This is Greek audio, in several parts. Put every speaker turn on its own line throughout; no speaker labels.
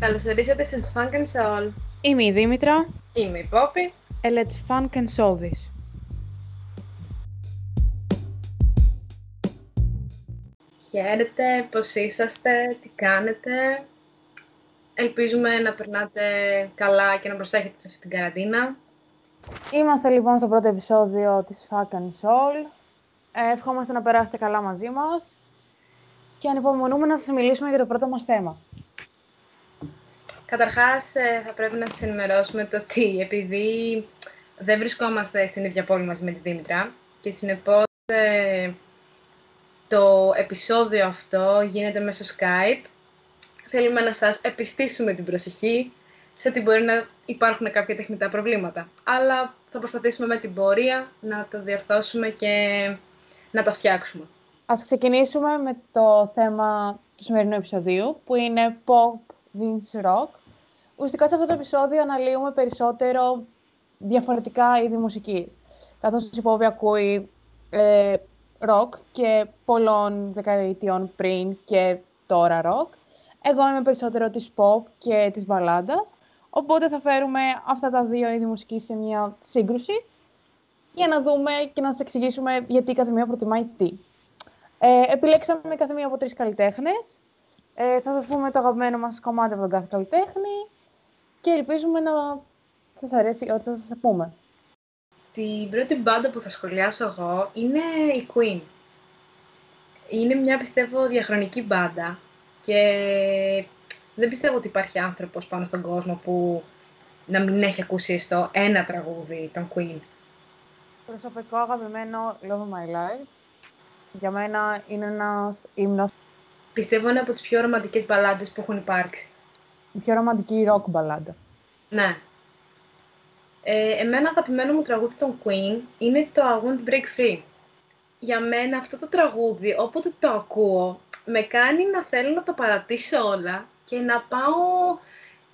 Καλώς ορίσατε στην Funk and Soul.
Είμαι η Δήμητρα.
Είμαι η Πόπη.
And let's funk and soul this.
Χαίρετε, πώς είσαστε, τι κάνετε. Ελπίζουμε να περνάτε καλά και να προσέχετε σε αυτή την καραντίνα.
Είμαστε λοιπόν στο πρώτο επεισόδιο της Funk and Soul. Ε, ευχόμαστε να περάσετε καλά μαζί μας και ανυπομονούμε να σας μιλήσουμε για το πρώτο μας θέμα.
Καταρχάς, ε, θα πρέπει να σας ενημερώσουμε το ότι επειδή δεν βρισκόμαστε στην ίδια πόλη μαζί με τη Δήμητρα και συνεπώς ε, το επεισόδιο αυτό γίνεται μέσω Skype, θέλουμε να σας επιστήσουμε την προσοχή σε ότι μπορεί να υπάρχουν κάποια τεχνητά προβλήματα. Αλλά θα προσπαθήσουμε με την πορεία να το διορθώσουμε και να το φτιάξουμε.
Ας ξεκινήσουμε με το θέμα του σημερινού επεισοδίου, που είναι Pop Vince Rock. Ουσιαστικά σε αυτό το επεισόδιο αναλύουμε περισσότερο διαφορετικά είδη μουσικής. Καθώς η Πόβη ακούει ε, rock και πολλών δεκαετιών πριν και τώρα rock. Εγώ είμαι περισσότερο της pop και της μπαλάντας. Οπότε θα φέρουμε αυτά τα δύο είδη μουσικής σε μια σύγκρουση για να δούμε και να σας εξηγήσουμε γιατί κάθε μία προτιμάει τι. Ε, επιλέξαμε κάθε μία από τρεις καλλιτέχνες. Ε, θα σας πούμε το αγαπημένο μας κομμάτι από τον κάθε καλλιτέχνη και ελπίζουμε να σας αρέσει ό,τι θα σας πούμε.
Την πρώτη μπάντα που θα σχολιάσω εγώ είναι η Queen. Είναι μια, πιστεύω, διαχρονική μπάντα και δεν πιστεύω ότι υπάρχει άνθρωπος πάνω στον κόσμο που να μην έχει ακούσει στο ένα τραγούδι των Queen.
Προσωπικό αγαπημένο Love My Life. Για μένα είναι ένας ύμνος.
Πιστεύω είναι από τις πιο ρομαντικές μπαλάντες που έχουν υπάρξει.
Η πιο ρομαντική rock μπαλάντα.
Ναι. Ε, εμένα αγαπημένο μου τραγούδι των Queen είναι το I Want to Break Free. Για μένα αυτό το τραγούδι, όποτε το ακούω, με κάνει να θέλω να το παρατήσω όλα και να πάω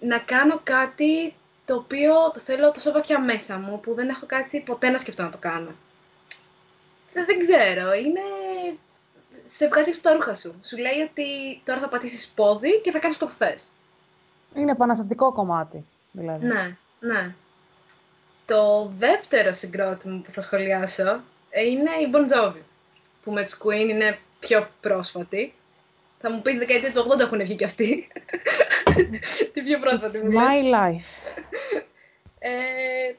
να κάνω κάτι το οποίο το θέλω τόσο βαθιά μέσα μου, που δεν έχω κάτσει ποτέ να σκεφτώ να το κάνω. Δεν, δεν ξέρω, είναι... Σε βγάζει έξω τα ρούχα σου. Σου λέει ότι τώρα θα πατήσεις πόδι και θα κάνεις το που θες.
Είναι επαναστατικό κομμάτι, δηλαδή.
Ναι, ναι. Το δεύτερο συγκρότημα που θα σχολιάσω ε, είναι η Bon Jovi, που με τους Queen είναι πιο πρόσφατη. Θα μου πεις δεκαετία του 80 έχουν βγει κι αυτοί. Την πιο πρόσφατη
It's
μου λες.
my life.
Ε,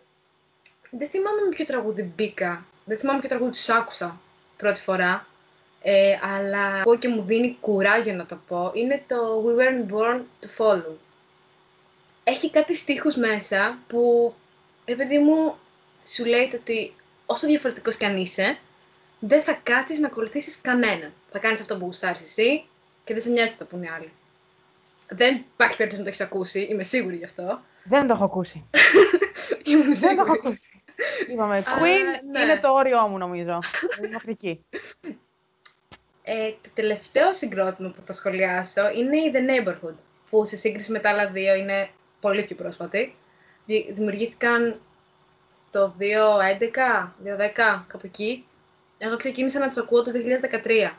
δεν θυμάμαι με ποιο τραγούδι μπήκα. Δεν θυμάμαι ποιο τραγούδι τους άκουσα πρώτη φορά. Ε, αλλά εγώ και μου δίνει κουράγιο να το πω. Είναι το We weren't born to follow. Έχει κάτι στίχους μέσα που, ρε παιδί μου, σου λέει το ότι όσο διαφορετικός κι αν είσαι, δεν θα κάτσεις να ακολουθήσεις κανέναν. Θα κάνεις αυτό που γουστάρεις εσύ και δεν σε νοιάζει τι θα πούνε οι άλλοι. Δεν υπάρχει περίπτωση να το έχεις ακούσει, είμαι σίγουρη γι' αυτό.
Δεν το έχω ακούσει.
Ήμουν
Δεν το έχω
σίγουρη.
ακούσει. Είπαμε,
Α,
Queen
ναι.
είναι το όριό μου νομίζω. Είναι μέχρι εκεί.
Ε, το τελευταίο συγκρότημα που θα σχολιάσω είναι η The Neighborhood, που σε σύγκριση με τα άλλα δύο είναι πολύ πιο πρόσφατη. Δη- Δημιουργήθηκαν το 2011, 2010, κάπου εκεί. Εγώ ξεκίνησα να τους ακούω το 2013.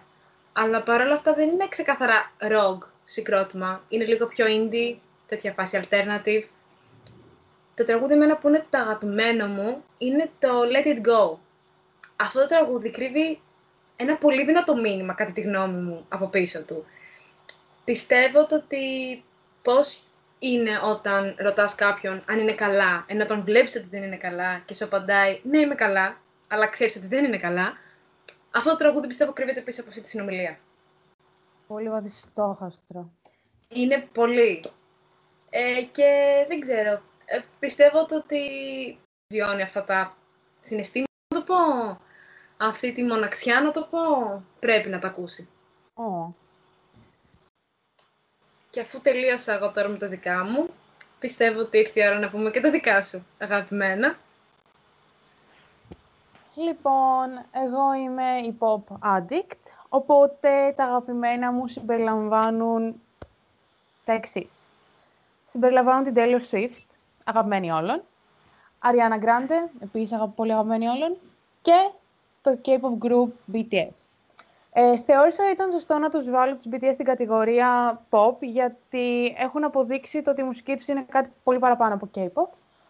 Αλλά παρόλα αυτά δεν είναι ξεκάθαρα rock συγκρότημα. Είναι λίγο πιο indie, τέτοια φάση alternative. Το τραγούδι εμένα που είναι το αγαπημένο μου είναι το Let It Go. Αυτό το τραγούδι κρύβει ένα πολύ δυνατό μήνυμα, κατά τη γνώμη μου, από πίσω του. Πιστεύω το ότι πώς είναι όταν ρωτάς κάποιον αν είναι καλά, ενώ τον βλέπεις ότι δεν είναι καλά και σου απαντάει «Ναι, είμαι καλά», αλλά ξέρεις ότι δεν είναι καλά, αυτό το τραγούδι πιστεύω κρύβεται πίσω από αυτή τη συνομιλία.
Πολύ βαθιστόχαστρο.
Είναι πολύ. Ε, και δεν ξέρω, ε, πιστεύω το ότι βιώνει αυτά τα συναισθήματα, να το πω, αυτή τη μοναξιά, να το πω, πρέπει να τα ακούσει.
Ω.
Και αφού τελείωσα εγώ τώρα με τα δικά μου, πιστεύω ότι ήρθε η ώρα να πούμε και τα δικά σου, αγαπημένα.
Λοιπόν, εγώ είμαι η pop addict, οπότε τα αγαπημένα μου συμπεριλαμβάνουν τα εξής. Συμπεριλαμβάνουν την Taylor Swift, αγαπημένη όλων, Ariana Grande, επίσης αγαπη- πολύ αγαπημένη όλων, και το K-pop group BTS. Ε, θεώρησα ότι ήταν σωστό να τους βάλω τους BTS στην κατηγορία pop, γιατί έχουν αποδείξει το ότι η μουσική τους είναι κάτι πολύ παραπάνω από K-pop,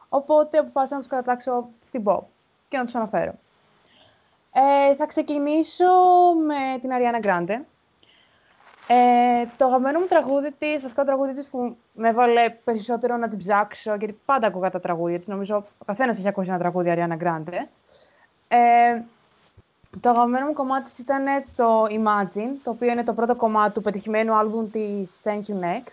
οπότε αποφάσισα να τους κατατάξω στην pop και να τους αναφέρω. Ε, θα ξεκινήσω με την Ariana Grande. Ε, το αγαπημένο μου τραγούδι της, βασικά το τραγούδι της που με έβαλε περισσότερο να την ψάξω, γιατί πάντα ακούγα τα τραγούδια της. Νομίζω ο καθένας έχει ακούσει ένα τραγούδι Ariana Grande. Ε, το αγαπημένο μου κομμάτι ήταν το Imagine, το οποίο είναι το πρώτο κομμάτι του πετυχημένου άλμπουμ της Thank You Next.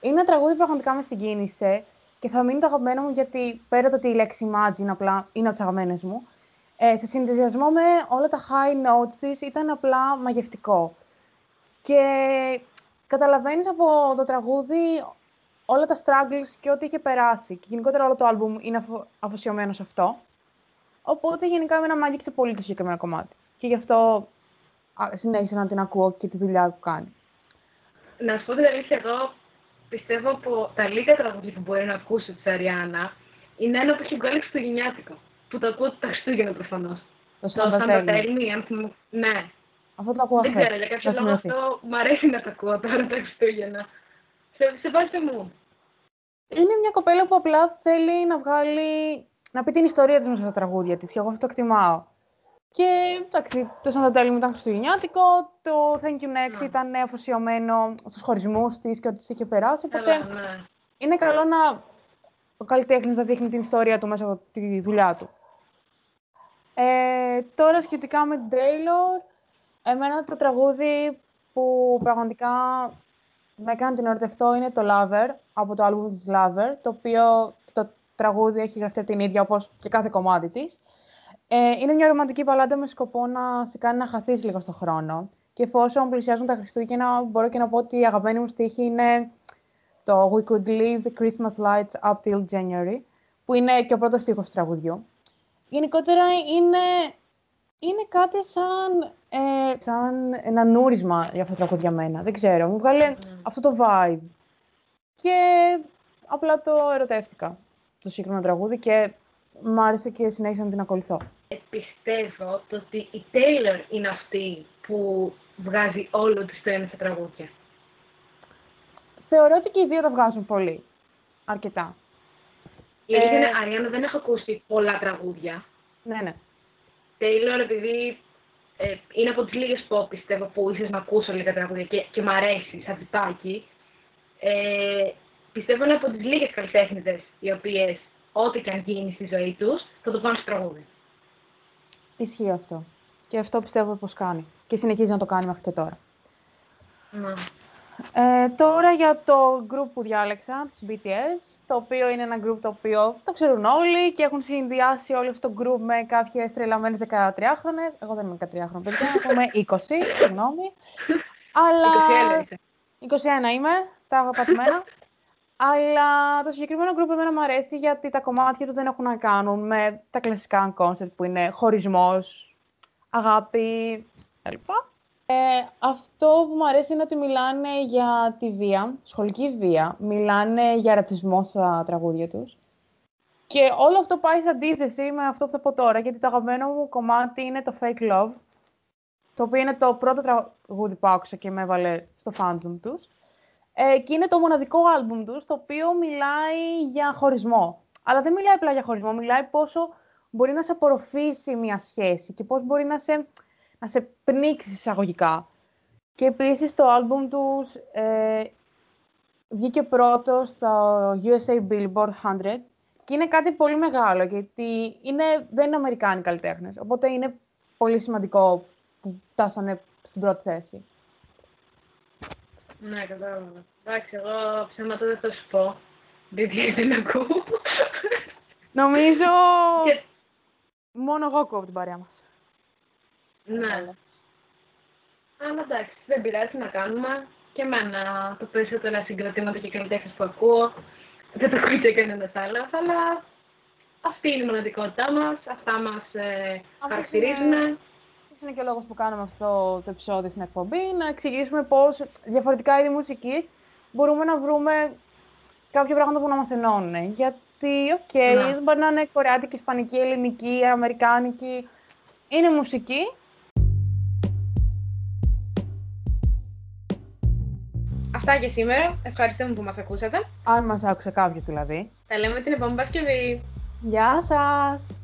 Είναι ένα τραγούδι που πραγματικά με συγκίνησε και θα μείνει το αγαπημένο μου γιατί πέρα το ότι η λέξη Imagine απλά είναι από τις αγαπημένες μου, ε, σε συνδυασμό με όλα τα high notes της ήταν απλά μαγευτικό. Και καταλαβαίνεις από το τραγούδι όλα τα struggles και ό,τι είχε περάσει. Και γενικότερα όλο το άλμπουμ είναι αφοσιωμένο σε αυτό. Οπότε γενικά με να άγγιξε πολύ το συγκεκριμένο κομμάτι. Και γι' αυτό συνέχισα να την ακούω και τη δουλειά που κάνει.
Να σου πω την αλήθεια, εγώ πιστεύω από τα λίγα τραγούδια που μπορεί να ακούσει της Αριάννα είναι ένα που έχει βγάλει Χριστουγεννιάτικο. Που το ακούω τα Χριστούγεννα προφανώς.
Το Σαντατέλμι.
Ναι.
Αυτό το ακούω
Δεν ξέρω, για κάποιο λόγο αυτό μου αρέσει να το ακούω τώρα τα Χριστούγεννα. Σε, σε βάση μου.
Είναι μια κοπέλα που απλά θέλει να βγάλει να πει την ιστορία της μέσα στα τραγούδια της και εγώ αυτό το εκτιμάω. Και εντάξει, το Σαν μου ήταν χριστουγεννιάτικο, το Thank You Next ναι. ήταν αφοσιωμένο στους χωρισμούς της και ό,τι της είχε περάσει, οπότε ναι. είναι καλό να ο καλλιτέχνης να δείχνει την ιστορία του μέσα από τη δουλειά του. Ε, τώρα σχετικά με την Taylor, εμένα το τραγούδι που πραγματικά με έκανε την ερωτευτώ είναι το Lover, από το άλμπουμ της Lover, το οποίο το τραγούδι έχει γραφτεί την ίδια όπως και κάθε κομμάτι της. Ε, είναι μια ρομαντική παλάντα με σκοπό να σε κάνει να χαθείς λίγο στο χρόνο. Και εφόσον πλησιάζουν τα Χριστούγεννα, μπορώ και να πω ότι η αγαπημένη μου στίχη είναι το We could leave the Christmas lights up till January, που είναι και ο πρώτος στίχος του τραγουδιού. Γενικότερα είναι, είναι κάτι σαν, ε, σαν ένα νούρισμα για αυτό το τραγούδι για μένα. Δεν ξέρω, μου βγάλε mm. αυτό το vibe. Και απλά το ερωτεύτηκα το συγκεκριμένο τραγούδι και μου άρεσε και συνέχισα να την ακολουθώ.
Ε, πιστεύω το ότι η Taylor είναι αυτή που βγάζει όλο της το ένα στα τραγούδια.
Θεωρώ ότι και οι δύο τα βγάζουν πολύ. Αρκετά.
Η αλήθεια είναι, ε, Αριάννα, δεν έχω ακούσει πολλά τραγούδια.
Ναι, ναι.
Taylor, επειδή ε, είναι από τις λίγες pop, πιστεύω, που ίσως να ακούσω λίγα τραγούδια και, και μ' αρέσει σαν τυπάκι. Ε, πιστεύω είναι από τις λίγες καλλιτέχνητες οι οποίες ό,τι και αν γίνει στη ζωή τους θα το πάνε στο τραγούδι.
Ισχύει αυτό. Και αυτό πιστεύω πως κάνει. Και συνεχίζει να το κάνει μέχρι και τώρα.
Ναι.
Ε, τώρα για το group που διάλεξα, τους BTS, το οποίο είναι ένα group το οποίο το ξέρουν όλοι και έχουν συνδυάσει όλο αυτό το group με κάποιες τρελαμένες 13χρονες. Εγώ δεν είμαι 13χρονη, παιδιά, είμαι 20, συγγνώμη. Αλλά...
21
21 είμαι, τα έχω πατημένα. Αλλά το συγκεκριμένο group εμένα μου αρέσει γιατί τα κομμάτια του δεν έχουν να κάνουν με τα κλασικά concept που είναι χωρισμός, αγάπη κλπ. Ε, αυτό που μου αρέσει είναι ότι μιλάνε για τη βία, σχολική βία, μιλάνε για ρατσισμό στα τραγούδια τους. Και όλο αυτό πάει σε αντίθεση με αυτό που θα πω τώρα, γιατί το αγαπημένο μου κομμάτι είναι το Fake Love, το οποίο είναι το πρώτο τραγούδι που άκουσα και με έβαλε στο fandom τους. Ε, και είναι το μοναδικό άλμπουμ τους, το οποίο μιλάει για χωρισμό. Αλλά δεν μιλάει απλά για χωρισμό, μιλάει πόσο μπορεί να σε απορροφήσει μια σχέση και πώς μπορεί να σε, να σε πνίξει εισαγωγικά. Και επίσης το άλμπουμ τους ε, βγήκε πρώτος στο USA Billboard 100 και είναι κάτι πολύ μεγάλο, γιατί είναι, δεν είναι Αμερικάνοι καλλιτέχνες. Οπότε είναι πολύ σημαντικό που φτάσανε στην πρώτη θέση.
Ναι, κατάλαβα. Εντάξει, εγώ ψέματα δεν θα σου πω. Γιατί δεν ακούω.
Νομίζω μόνο εγώ ακούω από την παρέα μας.
Ναι. Αλλά εντάξει, δεν πειράζει να κάνουμε. Και εμένα το περισσότερα συγκροτήματα και καλλιτέχνες που ακούω δεν το ακούει και κανένας άλλος, αλλά αυτή είναι η μοναδικότητά μας, αυτά μας ε, χαρακτηρίζουν
είναι και ο λόγος που κάνουμε αυτό το επεισόδιο στην εκπομπή. Να εξηγήσουμε πώς διαφορετικά είδη μουσικής μπορούμε να βρούμε κάποια πράγματα που να μας ενώνουν. Γιατί, οκ, ναι. okay, μπορεί να είναι κορεάτικη, ισπανική, ελληνική, αμερικάνικη. Είναι μουσική.
Αυτά για σήμερα. Ευχαριστούμε που μας ακούσατε.
Αν μας άκουσε κάποιος δηλαδή.
Τα λέμε την επόμενη Παρασκευή.
Γεια σας!